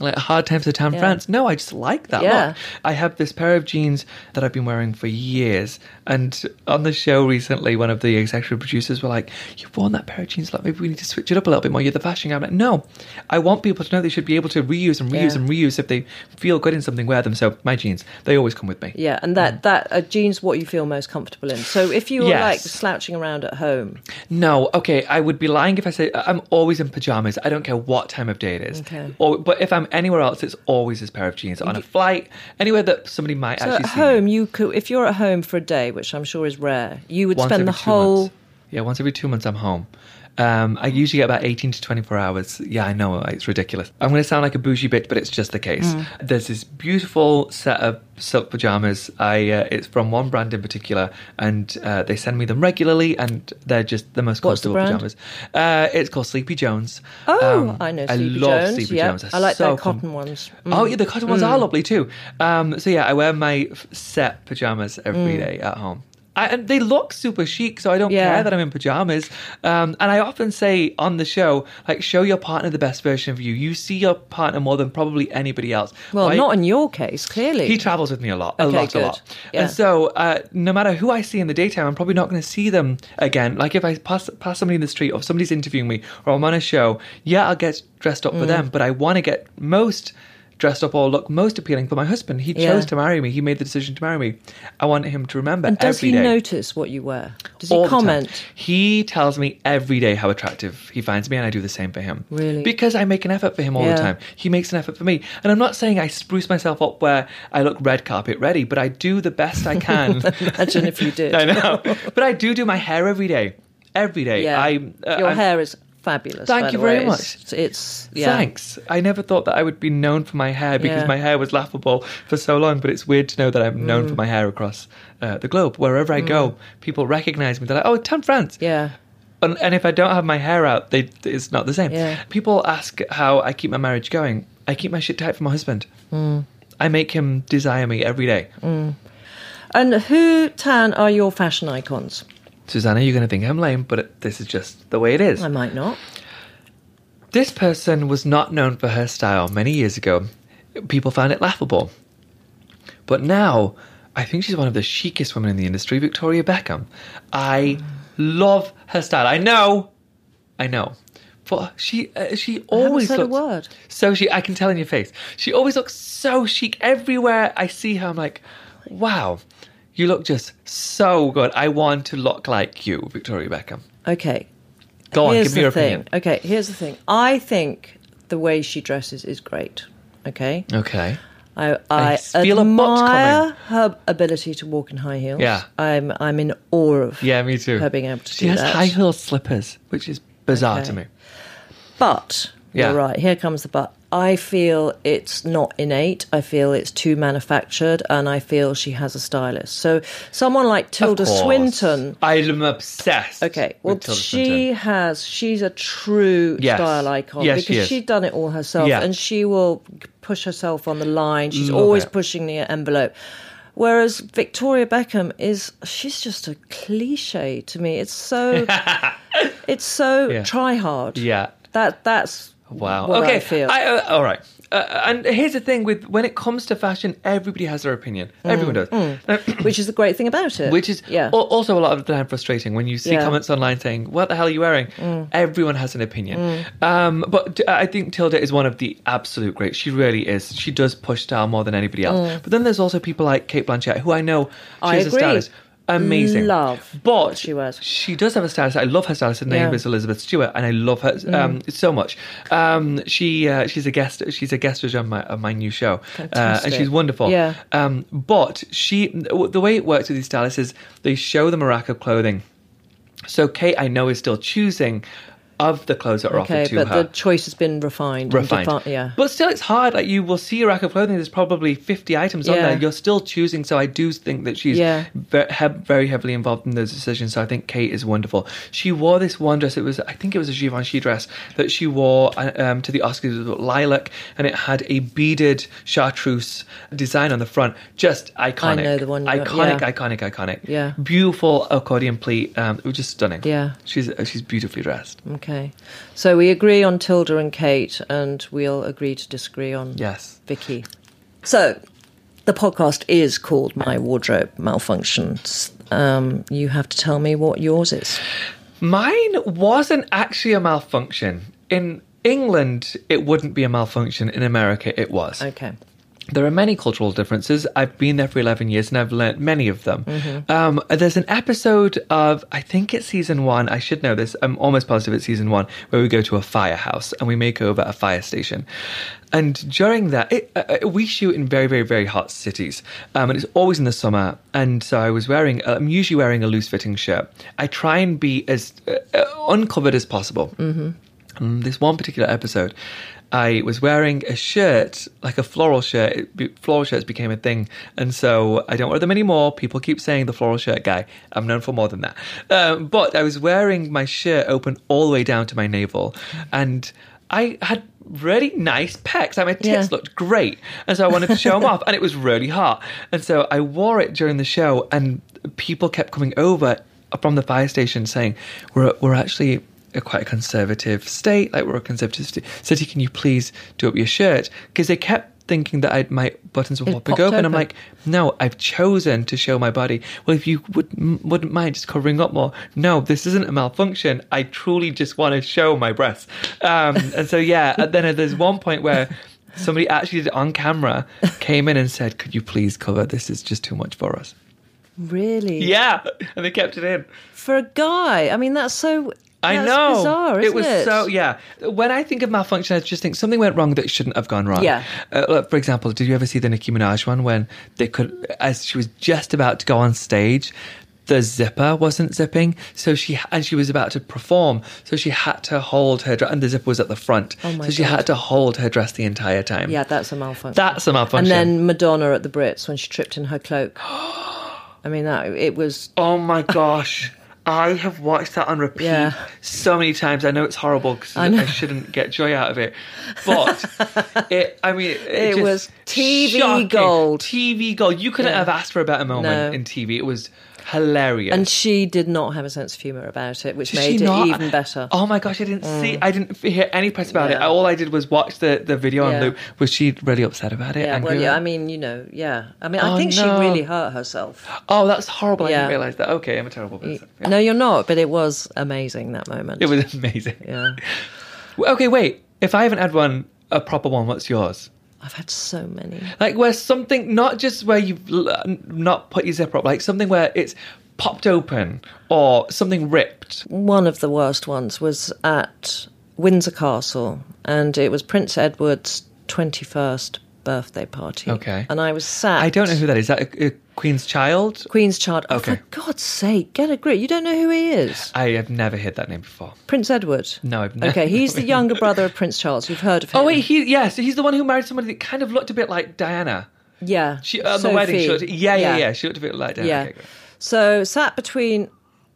Speaker 2: like hard times to town
Speaker 1: Yeah.
Speaker 2: France. No, I just like that
Speaker 1: Yeah.
Speaker 2: look. I have this pair of jeans that I've been wearing for years. And on the show recently, one of the executive producers were like, You've worn that pair of jeans, like maybe we need to switch it up a little bit more. You're the fashion guy. I'm like, No, I want people to know they should be able to reuse and reuse
Speaker 1: Yeah.
Speaker 2: and reuse if they feel good in something, wear them. So my jeans, they always come with me.
Speaker 1: Yeah, and that that uh, jeans what you feel most comfortable in. So if you were
Speaker 2: Yes.
Speaker 1: like slouching around at home,
Speaker 2: No, okay, I would be lying if I say I'm always in pajamas. I don't care what time of day it is.
Speaker 1: Okay.
Speaker 2: Or, but if I'm anywhere else, it's always this pair of jeans. On a flight, anywhere that somebody might
Speaker 1: so
Speaker 2: actually
Speaker 1: at home you could, if you're at home for a day, which I'm sure is rare, you would
Speaker 2: once
Speaker 1: spend
Speaker 2: every
Speaker 1: the
Speaker 2: two
Speaker 1: whole.
Speaker 2: months. Yeah, once every two months I'm home. Um, I usually get about 18 to 24 hours. Yeah, I know, it's ridiculous. I'm going to sound like a bougie bitch, but it's just the case.
Speaker 1: Mm.
Speaker 2: There's this beautiful set of silk pajamas. I uh, It's from one brand in particular, and uh, they send me them regularly, and they're just the most
Speaker 1: What's the
Speaker 2: comfortable
Speaker 1: brand?
Speaker 2: pajamas. Uh, it's called Sleepy Jones.
Speaker 1: Oh,
Speaker 2: Um,
Speaker 1: I know
Speaker 2: I
Speaker 1: Sleepy
Speaker 2: love
Speaker 1: Jones.
Speaker 2: Sleepy
Speaker 1: yeah,
Speaker 2: Jones. They're
Speaker 1: I like
Speaker 2: so
Speaker 1: their
Speaker 2: com-
Speaker 1: cotton ones.
Speaker 2: Oh
Speaker 1: Mm.
Speaker 2: yeah, the cotton ones are lovely too. Um, so yeah, I wear my set pajamas every
Speaker 1: Mm.
Speaker 2: day at home. I, and they look super chic, so I don't
Speaker 1: Yeah.
Speaker 2: care that I'm in pajamas. Um, and I often say on the show, like, show your partner the best version of you. You see your partner more than probably anybody else.
Speaker 1: Well,
Speaker 2: Why-
Speaker 1: not in your case, clearly.
Speaker 2: he travels with me a lot, a
Speaker 1: Okay,
Speaker 2: lot,
Speaker 1: good.
Speaker 2: a lot.
Speaker 1: Yeah.
Speaker 2: And so, uh, no matter who I see in the daytime, I'm probably not going to see them again. Like if I pass pass somebody in the street, or somebody's interviewing me, or I'm on a show, yeah, I'll get dressed up for
Speaker 1: Mm.
Speaker 2: them. But I want to get most dressed up or look most appealing for my husband. He
Speaker 1: Yeah.
Speaker 2: chose to marry me. He made the decision to marry me. I want him to remember
Speaker 1: And does he
Speaker 2: day.
Speaker 1: notice what you wear? Does he
Speaker 2: all time.
Speaker 1: comment?
Speaker 2: He tells me every day how attractive he finds me, and I do the same for him.
Speaker 1: Really?
Speaker 2: Because I make an effort for him all
Speaker 1: Yeah.
Speaker 2: the time. He makes an effort for me. And I'm not saying I spruce myself up where I look red carpet ready, but I do the best I can. <laughs>
Speaker 1: Imagine if you did. <laughs>
Speaker 2: I know. But I do do my hair every day. Every day.
Speaker 1: Yeah.
Speaker 2: I, uh,
Speaker 1: Your
Speaker 2: I'm-
Speaker 1: hair is fabulous.
Speaker 2: Thank you very much.
Speaker 1: It's, it's yeah.
Speaker 2: Thanks. I never thought that I would be known for my hair because
Speaker 1: Yeah.
Speaker 2: my hair was laughable for so long, but it's weird to know that I'm known
Speaker 1: Mm.
Speaker 2: for my hair across uh, the globe. Wherever I go, people recognize me. They're like, oh, Tan France.
Speaker 1: Yeah.
Speaker 2: And, and if I don't have my hair out, they, it's not the same.
Speaker 1: Yeah.
Speaker 2: People ask how I keep my marriage going. I keep my shit tight for my husband.
Speaker 1: Mm.
Speaker 2: I make him desire me every day.
Speaker 1: And who, Tan, are your fashion icons?
Speaker 2: Susannah, you're going to think I'm lame, but it, this is just the way it is.
Speaker 1: I might not.
Speaker 2: This person was not known for her style many years ago. People found it laughable. But now, I think she's one of the chicest women in the industry, Victoria Beckham. I love her style. I know, I know. But she uh, she always
Speaker 1: said a
Speaker 2: looks
Speaker 1: word.
Speaker 2: so she. I can tell in your face. She always looks so chic everywhere I see her. I'm like, wow, you look just so good. I want to look like you, Victoria Beckham.
Speaker 1: Okay.
Speaker 2: Go on,
Speaker 1: here's
Speaker 2: give me your
Speaker 1: thing.
Speaker 2: opinion.
Speaker 1: Okay, here's the thing. I think the way she dresses is great. Okay.
Speaker 2: Okay.
Speaker 1: I, I,
Speaker 2: feel a butt
Speaker 1: admire her ability to walk in high heels.
Speaker 2: Yeah.
Speaker 1: I'm I'm in awe of
Speaker 2: Yeah, me too.
Speaker 1: her being able to
Speaker 2: She
Speaker 1: do that.
Speaker 2: She has high heel slippers, which is bizarre
Speaker 1: Okay.
Speaker 2: to me.
Speaker 1: But
Speaker 2: Yeah.
Speaker 1: you're right. Here comes the but. I feel it's not innate. I feel it's too manufactured, and I feel she has a stylist. So someone like Tilda. Swinton.
Speaker 2: I'm obsessed.
Speaker 1: Okay, well, she
Speaker 2: Swinton.
Speaker 1: has. She's a true
Speaker 2: Yes.
Speaker 1: style icon
Speaker 2: Yes,
Speaker 1: because
Speaker 2: is.
Speaker 1: she's done it all herself,
Speaker 2: Yeah.
Speaker 1: and she will push herself on the line. She's
Speaker 2: Love
Speaker 1: always
Speaker 2: it.
Speaker 1: pushing the envelope. Whereas Victoria Beckham is, she's just a cliche to me. It's so, <laughs> it's so
Speaker 2: Yeah.
Speaker 1: try hard.
Speaker 2: Yeah.
Speaker 1: That that's
Speaker 2: Wow. okay.
Speaker 1: I feel.
Speaker 2: uh, all right. Uh, and here's the thing: with when it comes to fashion, everybody has their opinion. Everyone does. Now, <clears throat>
Speaker 1: which is the great thing about it.
Speaker 2: Which is
Speaker 1: Mm, yeah,
Speaker 2: also a lot of the time frustrating when you see
Speaker 1: Yeah. Mm.
Speaker 2: comments online saying, "What the hell are you wearing?" Everyone has an opinion. Um, but I think Tilda is one of the absolute greats. She really is. She does push style more than anybody else. But then there's also people like Cate Blanchett, who I know she
Speaker 1: Mm.
Speaker 2: A stylist. Amazing.
Speaker 1: Love
Speaker 2: but
Speaker 1: she was.
Speaker 2: She does have a stylist. I love her stylist. Her name
Speaker 1: Yeah. Mm.
Speaker 2: is Elizabeth Stewart, and I love her um, so much. Um, she uh, she's a guest. She's a guest judge on my on my new show, uh, and she's wonderful.
Speaker 1: Yeah.
Speaker 2: Um, but she, the way it works with these stylists is they show rack of clothing. So Cate, I know, is still choosing of the clothes that are
Speaker 1: okay,
Speaker 2: offered to
Speaker 1: but
Speaker 2: her.
Speaker 1: the choice has been refined.
Speaker 2: Refined,
Speaker 1: defi- yeah.
Speaker 2: but still, it's hard. Like you will see a rack of clothing. There's probably fifty items on there. You're still choosing. So I do think that she's
Speaker 1: Yeah.
Speaker 2: very heavily involved in those decisions. So I think Cate is wonderful. She wore this one dress. It was, I think, it was a Givenchy dress that she wore uh, um, to the Oscars. It was lilac, and it had a beaded chartreuse design on the front. Just iconic.
Speaker 1: I know the one
Speaker 2: Iconic,
Speaker 1: yeah.
Speaker 2: iconic, iconic.
Speaker 1: Yeah.
Speaker 2: Beautiful accordion pleat. Um, it was just stunning.
Speaker 1: Yeah.
Speaker 2: She's uh, she's beautifully dressed.
Speaker 1: Okay. So we agree on Tilda and Cate, and we'll agree to disagree on
Speaker 2: Yes.
Speaker 1: Vicky. So the podcast is called My Wardrobe Malfunctions. Um, you have to tell me what yours is.
Speaker 2: Mine wasn't actually a malfunction. In England, it wouldn't be a malfunction. In America, it was.
Speaker 1: Okay.
Speaker 2: There are many cultural differences. I've been there for 11 years and I've learnt many of them. Um, there's an episode of, I think it's season one, I should know this, I'm almost positive it's season one, where we go to a firehouse and we make over a fire station. And during that, it, uh, uh, we shoot in very, very, very hot cities. Um, and it's always in the summer. And so I was wearing, uh, I'm usually wearing a loose fitting shirt. I try and be as uh, uh, uncovered as possible. Mm-hmm. Um, this one particular episode, I was wearing a shirt, like a floral shirt. It, floral shirts became a thing, and so I don't wear them anymore. People keep saying the floral shirt guy. I'm known for more than that. Um, but I was wearing my shirt open all the way down to my navel, and I had really nice pecs. Like my tits
Speaker 1: Yeah.
Speaker 2: looked great, and so I wanted to show them <laughs> off. And it was really hot, and so I wore it during the show, and people kept coming over from the fire station saying, "We're we're actually." A quite a conservative state, like we're a conservative city. Can you please do up your shirt? Because they kept thinking that I'd, my buttons were popping
Speaker 1: popped
Speaker 2: open. I'm like, no, I've chosen to show my body. Well, if you would, wouldn't mind just covering up more, no, this isn't a malfunction. I truly just want to show my breasts. Um, and so yeah, and then there's one point where Somebody actually did it on camera, came in and said, "Could you please cover? This is just too much for us."
Speaker 1: Really?
Speaker 2: Yeah, and they kept it in.
Speaker 1: For a guy, I mean, that's so.
Speaker 2: I
Speaker 1: that's
Speaker 2: know.
Speaker 1: Bizarre, isn't
Speaker 2: it was
Speaker 1: it?
Speaker 2: so yeah. When I think of malfunction, I just think something went wrong that shouldn't have gone wrong.
Speaker 1: Yeah.
Speaker 2: Uh, for example, did you ever see the Nicki Minaj one when they could, as she was just about to go on stage, the zipper wasn't zipping, so she and she was about to perform, so she had to hold her dress, and the zipper was at the front,
Speaker 1: Oh my
Speaker 2: so she
Speaker 1: God.
Speaker 2: had to hold her dress the entire time.
Speaker 1: Yeah, that's a malfunction.
Speaker 2: That's a malfunction.
Speaker 1: And then Madonna at the Brits when she tripped in her cloak. <gasps> I mean, that it was.
Speaker 2: Oh my gosh. <laughs> I have watched that on repeat
Speaker 1: Yeah.
Speaker 2: so many times. I know it's horrible because
Speaker 1: I
Speaker 2: I, shouldn't get joy out of it, but <laughs> it. I mean, it,
Speaker 1: It was TV
Speaker 2: shocking.
Speaker 1: gold.
Speaker 2: TV gold. You couldn't
Speaker 1: Yeah.
Speaker 2: have asked for a better moment
Speaker 1: No.
Speaker 2: in TV. It was hilarious.
Speaker 1: And she did not have a sense of humour about it, which
Speaker 2: Did
Speaker 1: made it
Speaker 2: not?
Speaker 1: even better.
Speaker 2: Oh my gosh, I didn't mm. see. I didn't hear any press about it. All I did was watch the, the video on loop. Was she really upset about it?
Speaker 1: yeah, well, yeah. I mean, you know, yeah. I mean, I
Speaker 2: Oh,
Speaker 1: think she really hurt herself.
Speaker 2: oh, that's horrible. I didn't realize that. Okay, I'm a terrible person. Yeah.
Speaker 1: No, you're not. But it was amazing that moment.
Speaker 2: It was amazing.
Speaker 1: Yeah, <laughs>
Speaker 2: Okay, wait. If I haven't had one, a proper one, what's yours?
Speaker 1: I've had so many.
Speaker 2: Like where something, not just where you've not put your zipper up, like something where it's popped open or something ripped.
Speaker 1: One of the worst ones was at Windsor Castle, and it was Prince Edward's twenty-first birthday party.
Speaker 2: Okay.
Speaker 1: and I was sat.
Speaker 2: I don't know who that is. Is that a, a Queen's Child?
Speaker 1: Queen's Child. Oh,
Speaker 2: Okay.
Speaker 1: for God's sake, get a grip! You don't know who he is?
Speaker 2: I have never heard that name before.
Speaker 1: Prince Edward.
Speaker 2: No, I've never.
Speaker 1: Okay, he's the younger brother of <laughs> Prince Charles. You've heard of oh, him?
Speaker 2: Oh wait, he yes, he's the one who married somebody that kind of looked a bit like Diana.
Speaker 1: yeah.
Speaker 2: She on the wedding, she looked, yeah, yeah, yeah, She looked a bit like Diana.
Speaker 1: Yeah.
Speaker 2: Okay.
Speaker 1: So sat between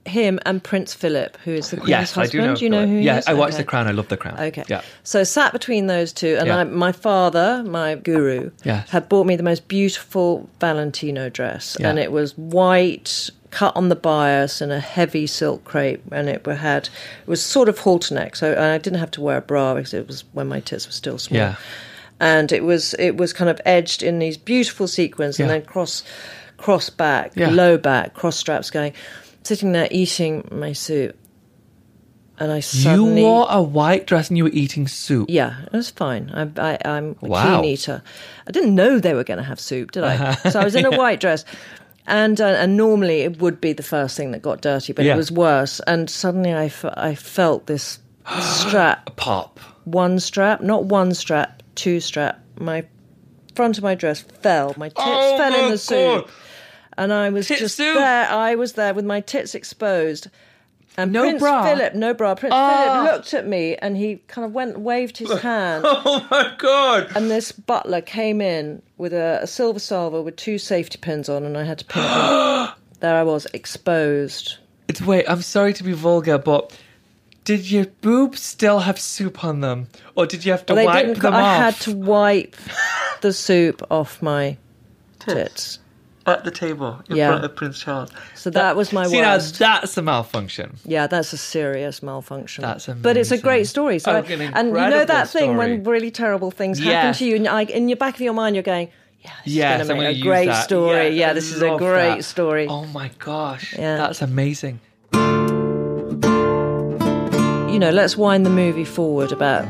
Speaker 1: him and Prince Philip, who is the Queen's
Speaker 2: Yes, I
Speaker 1: husband.
Speaker 2: do know.
Speaker 1: you know who he
Speaker 2: yeah? I watched
Speaker 1: Okay.
Speaker 2: The Crown. I love The Crown.
Speaker 1: Okay.
Speaker 2: Yeah.
Speaker 1: So sat between those two, and
Speaker 2: Yeah.
Speaker 1: I, my father, my guru,
Speaker 2: Yes.
Speaker 1: had bought me the most beautiful Valentino dress,
Speaker 2: Yeah.
Speaker 1: and it was white, cut on the bias, and a heavy silk crepe, and it had it was sort of halter neck, so I didn't have to wear a bra because it was when my tits were still small.
Speaker 2: Yeah.
Speaker 1: And it was it was kind of edged in these beautiful sequins, and then cross cross back,
Speaker 2: Yeah.
Speaker 1: low back, cross straps going, sitting there eating my soup. And I suddenly
Speaker 2: You wore a white dress and you were eating soup.
Speaker 1: yeah, it was fine. I, I, I'm a
Speaker 2: Wow.
Speaker 1: keen eater. I didn't know they were going to have soup, did I? <laughs> so I was in a white dress, and uh, and normally it would be the first thing that got dirty, but
Speaker 2: Yeah.
Speaker 1: it was worse. And suddenly I, I felt this <gasps> strap,
Speaker 2: Pop.
Speaker 1: one strap, not one strap, two strap. My front of my dress fell. My tits
Speaker 2: Oh
Speaker 1: fell
Speaker 2: my
Speaker 1: in the soup,
Speaker 2: God.
Speaker 1: And I was
Speaker 2: Tit
Speaker 1: just there. I was there with my tits exposed. And
Speaker 2: No
Speaker 1: Prince
Speaker 2: bra?
Speaker 1: Philip, no bra. Prince
Speaker 2: Ah.
Speaker 1: Philip looked at me and he kind of went, waved his <laughs> hand.
Speaker 2: Oh my god.
Speaker 1: And this butler came in with a, a silver salver with two safety pins on, and I had to pin it. <gasps> there I was, exposed.
Speaker 2: It's wait, I'm sorry to be vulgar, but did your boobs still have soup on them? Or did you have to
Speaker 1: Well,
Speaker 2: wipe them
Speaker 1: I
Speaker 2: off?
Speaker 1: had to wipe <laughs> the soup off my tits.
Speaker 2: At the table in
Speaker 1: Yeah.
Speaker 2: front of Prince Charles.
Speaker 1: So that was my
Speaker 2: See
Speaker 1: worst.
Speaker 2: now that's a malfunction.
Speaker 1: Yeah, that's a serious malfunction.
Speaker 2: That's amazing.
Speaker 1: But it's a great story. So,
Speaker 2: Oh,
Speaker 1: I-
Speaker 2: an
Speaker 1: and you know
Speaker 2: incredible
Speaker 1: that thing when really terrible things happen to you, and I, in your back of your mind, you're going, "Yeah, this
Speaker 2: Yes,
Speaker 1: is going to make a great
Speaker 2: that.
Speaker 1: story.
Speaker 2: Yes,
Speaker 1: yeah, this is a great
Speaker 2: that.
Speaker 1: story."
Speaker 2: Oh my gosh.
Speaker 1: Yeah.
Speaker 2: That's amazing.
Speaker 1: you know, let's wind the movie forward about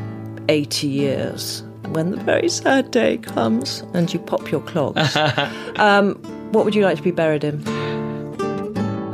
Speaker 1: 80 years when the very sad day comes and you pop your clogs. <laughs> um, what would you like to be buried in?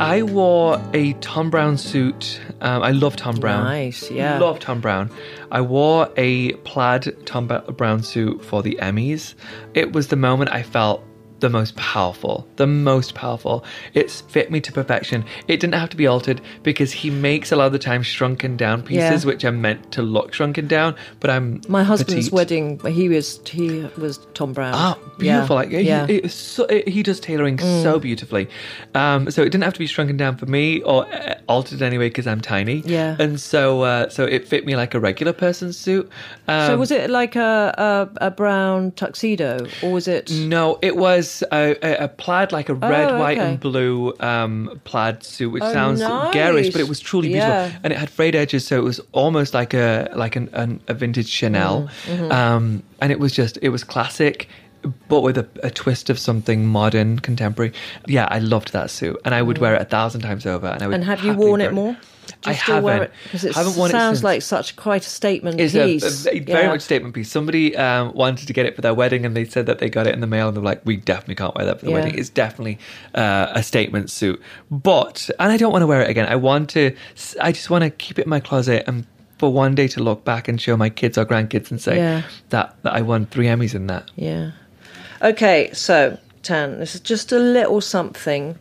Speaker 2: I wore a Thom Browne suit. Um, I love Thom Browne.
Speaker 1: Nice, yeah.
Speaker 2: Love Thom Browne. I wore a plaid Thom Browne suit for the Emmys. It was the moment I felt the most powerful. The most powerful. It's fit me to perfection. It didn't have to be altered because he makes a lot of the time shrunken down pieces,
Speaker 1: Yeah.
Speaker 2: which are meant to look shrunken down. But I'm
Speaker 1: My husband's
Speaker 2: petite.
Speaker 1: wedding, he was he was Thom Browne.
Speaker 2: Ah,
Speaker 1: Yeah,
Speaker 2: beautiful! Like he,
Speaker 1: yeah.
Speaker 2: it was so, it- he does tailoring so beautifully. Um, so it didn't have to be shrunken down for me or uh, altered anyway because I'm tiny.
Speaker 1: Yeah.
Speaker 2: and so uh, so it fit me like a regular person's suit. Um,
Speaker 1: so was it like a, a a brown tuxedo, or was it?
Speaker 2: No, it was a, a, a plaid, like a red,
Speaker 1: Oh,
Speaker 2: white,
Speaker 1: okay.
Speaker 2: and blue um, plaid suit, which
Speaker 1: Oh,
Speaker 2: sounds
Speaker 1: nice.
Speaker 2: garish, but it was truly beautiful,
Speaker 1: Yeah.
Speaker 2: and it had frayed edges, so it was almost like a like an, an, a vintage Chanel,
Speaker 1: Mm, mm-hmm.
Speaker 2: um, and it was just it was classic. But with a, a twist of something modern, contemporary. Yeah, I loved that suit, and I would wear it a thousand times over. And I would.
Speaker 1: And have you worn it more?
Speaker 2: I
Speaker 1: still
Speaker 2: haven't.
Speaker 1: wear it? Because it
Speaker 2: haven't worn it
Speaker 1: sounds like such quite a statement
Speaker 2: It's a,
Speaker 1: piece.
Speaker 2: a- a very
Speaker 1: Yeah.
Speaker 2: much statement piece. Somebody um, wanted to get it for their wedding, and they said that they got it in the mail, and they're like, "We definitely can't wear that for the
Speaker 1: Yeah.
Speaker 2: wedding. It's definitely uh, a statement suit." But and I don't want to wear it again. I want to. I just want to keep it in my closet and for one day to look back and show my kids or grandkids and say
Speaker 1: Yeah.
Speaker 2: that, that I won three Emmys in that.
Speaker 1: Yeah. Okay, so Tan, this is just a little something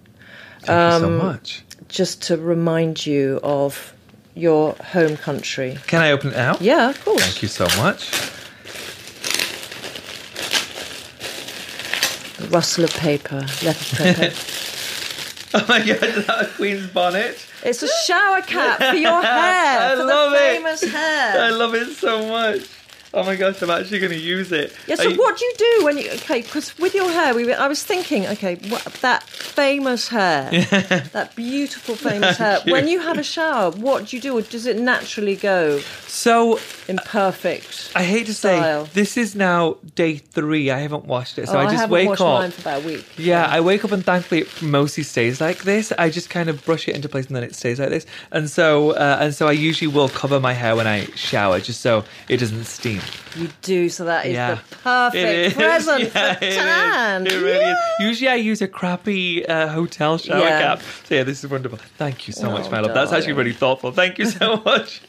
Speaker 2: Thank you so
Speaker 1: Um,
Speaker 2: much.
Speaker 1: just to remind you of your home country.
Speaker 2: Can I open it now?
Speaker 1: Yeah, of course.
Speaker 2: Thank you so much.
Speaker 1: The rustle of paper, letter paper. <laughs>
Speaker 2: Oh my god, is that a Queen's bonnet?
Speaker 1: it's a shower cap for your <laughs> hair.
Speaker 2: I
Speaker 1: for
Speaker 2: love
Speaker 1: the
Speaker 2: it.
Speaker 1: famous hair.
Speaker 2: I love it so much. Oh my gosh, I'm actually going to use it.
Speaker 1: Yeah, so
Speaker 2: you-
Speaker 1: what do you do when you okay? Because with your hair, we were, I was thinking, okay, what, that famous hair, <laughs> that beautiful <laughs> famous hair.
Speaker 2: you.
Speaker 1: When you have a shower, what do you do? Or does it naturally go
Speaker 2: So
Speaker 1: in perfect?
Speaker 2: I hate to
Speaker 1: Style.
Speaker 2: say, this is now day three. I haven't washed it, so
Speaker 1: oh,
Speaker 2: I just
Speaker 1: haven't
Speaker 2: wake
Speaker 1: washed
Speaker 2: up.
Speaker 1: mine for about a week.
Speaker 2: Yeah, I wake up and thankfully it mostly stays like this. I just kind of brush it into place and then it stays like this. And so, uh, and so I usually will cover my hair when I shower, just so it doesn't steam.
Speaker 1: You do, so that is
Speaker 2: Yeah.
Speaker 1: the perfect
Speaker 2: is. <laughs>
Speaker 1: present
Speaker 2: Yeah,
Speaker 1: for
Speaker 2: it is.
Speaker 1: Tan.
Speaker 2: It really
Speaker 1: Yeah.
Speaker 2: is. Usually I use a crappy uh, hotel shower
Speaker 1: Yeah.
Speaker 2: cap. So yeah, this is wonderful. Thank you so much,
Speaker 1: Oh,
Speaker 2: my love. That's actually really thoughtful. Thank you so <laughs> much.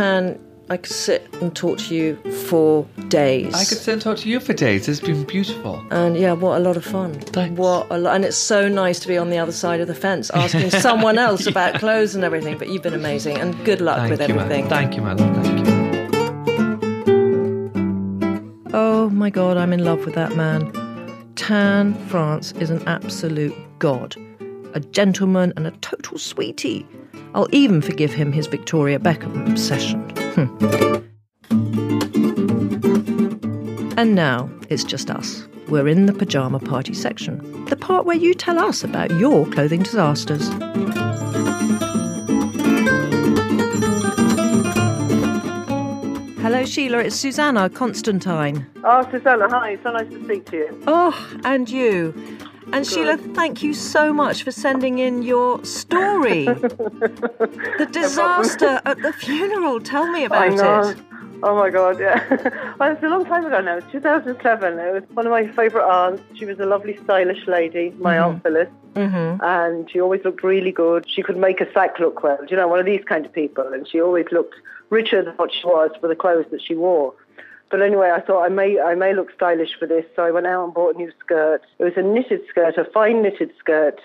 Speaker 1: Tan, I could sit and talk to you for days.
Speaker 2: I could sit and talk to you for days. It's been beautiful.
Speaker 1: And yeah, what a lot of fun.
Speaker 2: Thanks.
Speaker 1: What a lo- and it's so nice to be on the other side of the fence asking <laughs> someone else about clothes and everything. But you've been amazing and good luck
Speaker 2: Thank
Speaker 1: with
Speaker 2: you,
Speaker 1: everything.
Speaker 2: man. Thank you, my love. Thank you.
Speaker 1: Oh my god, I'm in love with that man. Tan France is an absolute god. A gentleman and a total sweetie. I'll even forgive him his Victoria Beckham obsession. Hmm. And now it's just us. We're in the pyjama party section, the part where you tell us about your clothing disasters. Hello, Sheila. It's Susannah Constantine.
Speaker 3: Oh, Susannah, hi. So nice to speak to you.
Speaker 1: Oh, and you. And Sheila, thank you so much for sending in your story. <laughs> the disaster at the funeral. Tell me about it.
Speaker 3: Oh my God, yeah. <laughs> well, it's a long time ago now. It's 2007. It was one of my favourite aunts. She was a lovely, stylish lady, my Aunt Phyllis.
Speaker 1: Mm-hmm.
Speaker 3: And she always looked really good. She could make a sack look well. You know, one of these kind of people. And she always looked richer than what she was for the clothes that she wore. But anyway, I thought I may I may look stylish for this, so I went out and bought a new skirt. It was a knitted skirt, a fine knitted skirt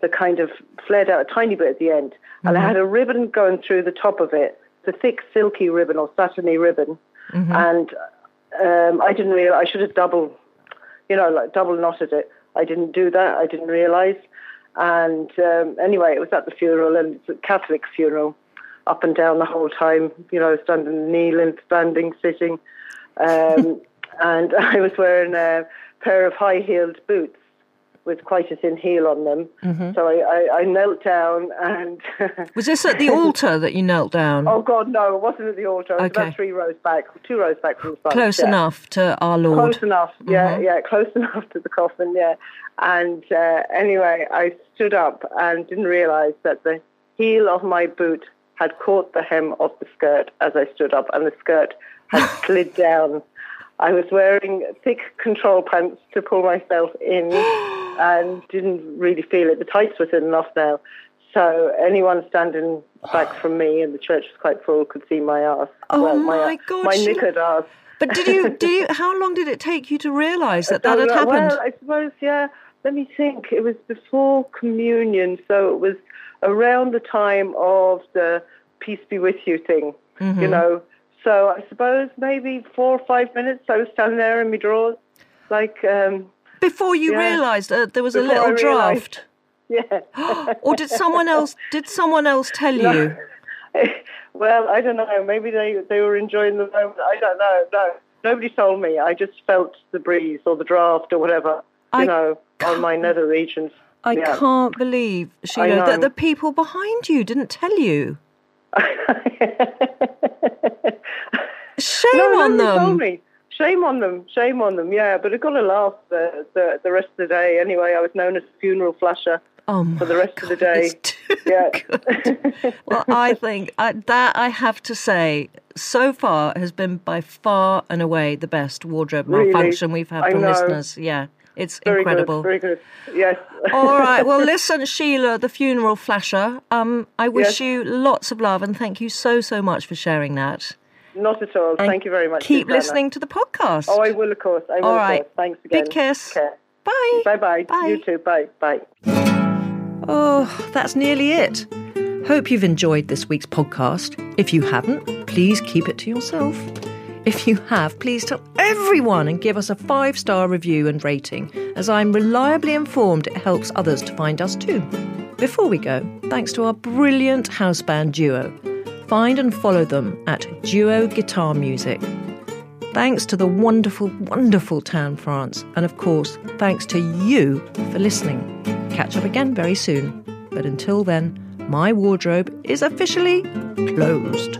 Speaker 3: that kind of flared out a tiny bit at the end, and I had a ribbon going through the top of it, the thick silky ribbon or satiny ribbon, and um, I didn't realize I should have double, you know, like double knotted it. I didn't do that. I didn't realize. And um, anyway, it was at the funeral, and it's a Catholic funeral, up and down the whole time. You know, standing, kneeling, standing, sitting, um, and <laughs> I was wearing a pair of high-heeled boots with quite a thin heel on them. So I, I, I knelt down and. <laughs>
Speaker 1: Was this at the altar that you knelt down?
Speaker 3: Oh God, no! It wasn't at the altar. It was
Speaker 1: Okay.
Speaker 3: about three rows back, two rows back from the.
Speaker 1: Close
Speaker 3: yeah.
Speaker 1: enough to our Lord.
Speaker 3: Close enough, yeah, yeah, close <laughs> enough to the coffin, yeah. And uh, anyway, I stood up and didn't realise that the heel of my boot had caught the hem of the skirt as I stood up, and the skirt had slid down. I was wearing thick control pants to pull myself in, <gasps> and didn't really feel it. The tights were thin enough now. So anyone standing back from me, and the church was quite full, could see my ass.
Speaker 1: Oh
Speaker 3: well,
Speaker 1: my God,
Speaker 3: My knickered ass.
Speaker 1: But did you? Did you? <laughs> How long did it take you to realise that that had happened?
Speaker 3: Well, I suppose, yeah. Let me think. It was before communion, so it was around the time of the peace be with you thing,
Speaker 1: Mm-hmm.
Speaker 3: you know. So I suppose maybe four or five minutes I was standing there in my drawers, like, um,
Speaker 1: Before you
Speaker 3: yeah.
Speaker 1: realised uh, there was a
Speaker 3: Before I
Speaker 1: little draft, <laughs>
Speaker 3: yeah. <gasps>
Speaker 1: or did someone else? Did someone else tell you? <laughs>
Speaker 3: well, I don't know. Maybe they they were enjoying the moment. I don't know. No, nobody told me. I just felt the breeze or the draft or whatever, you
Speaker 1: I
Speaker 3: know, on my nether regions.
Speaker 1: I
Speaker 3: Yeah.
Speaker 1: can't believe, Sheila, that the people behind you didn't tell you. <laughs> Shame
Speaker 3: no,
Speaker 1: on them.
Speaker 3: told me. Shame on them, shame on them. Yeah, but it got a laugh the, the the rest of the day. Anyway, I was known as funeral flasher
Speaker 1: Oh
Speaker 3: for the rest of the day. Yeah. <laughs>
Speaker 1: well, I think uh, that I have to say, so far has been by far and away the best wardrobe
Speaker 3: Really?
Speaker 1: malfunction we've had
Speaker 3: I
Speaker 1: from
Speaker 3: know.
Speaker 1: listeners. Yeah, it's
Speaker 3: Very
Speaker 1: incredible.
Speaker 3: good, very good. Yes.
Speaker 1: All right. Well, <laughs> listen, Sheila, the funeral flasher. Um, I wish
Speaker 3: Yes.
Speaker 1: you lots of love and thank you so so much for sharing that.
Speaker 3: Not at all.
Speaker 1: And
Speaker 3: Thank you very much.
Speaker 1: Keep
Speaker 3: Susannah.
Speaker 1: listening to the podcast.
Speaker 3: Oh, I will, of course. I will,
Speaker 1: All
Speaker 3: of Thanks again.
Speaker 1: Big kiss.
Speaker 3: Okay.
Speaker 1: Bye.
Speaker 3: Bye-bye.
Speaker 1: Bye.
Speaker 3: You too. Bye. Bye.
Speaker 1: Oh, that's nearly it. Hope you've enjoyed this week's podcast. If you haven't, please keep it to yourself. If you have, please tell everyone and give us a five star review and rating, as I'm reliably informed it helps others to find us too. Before we go, thanks to our brilliant house band duo. Find and follow them at Duo Guitar Music. Thanks to the wonderful, wonderful Tan France, and of course, thanks to you for listening. Catch up again very soon. But until then, my wardrobe is officially closed.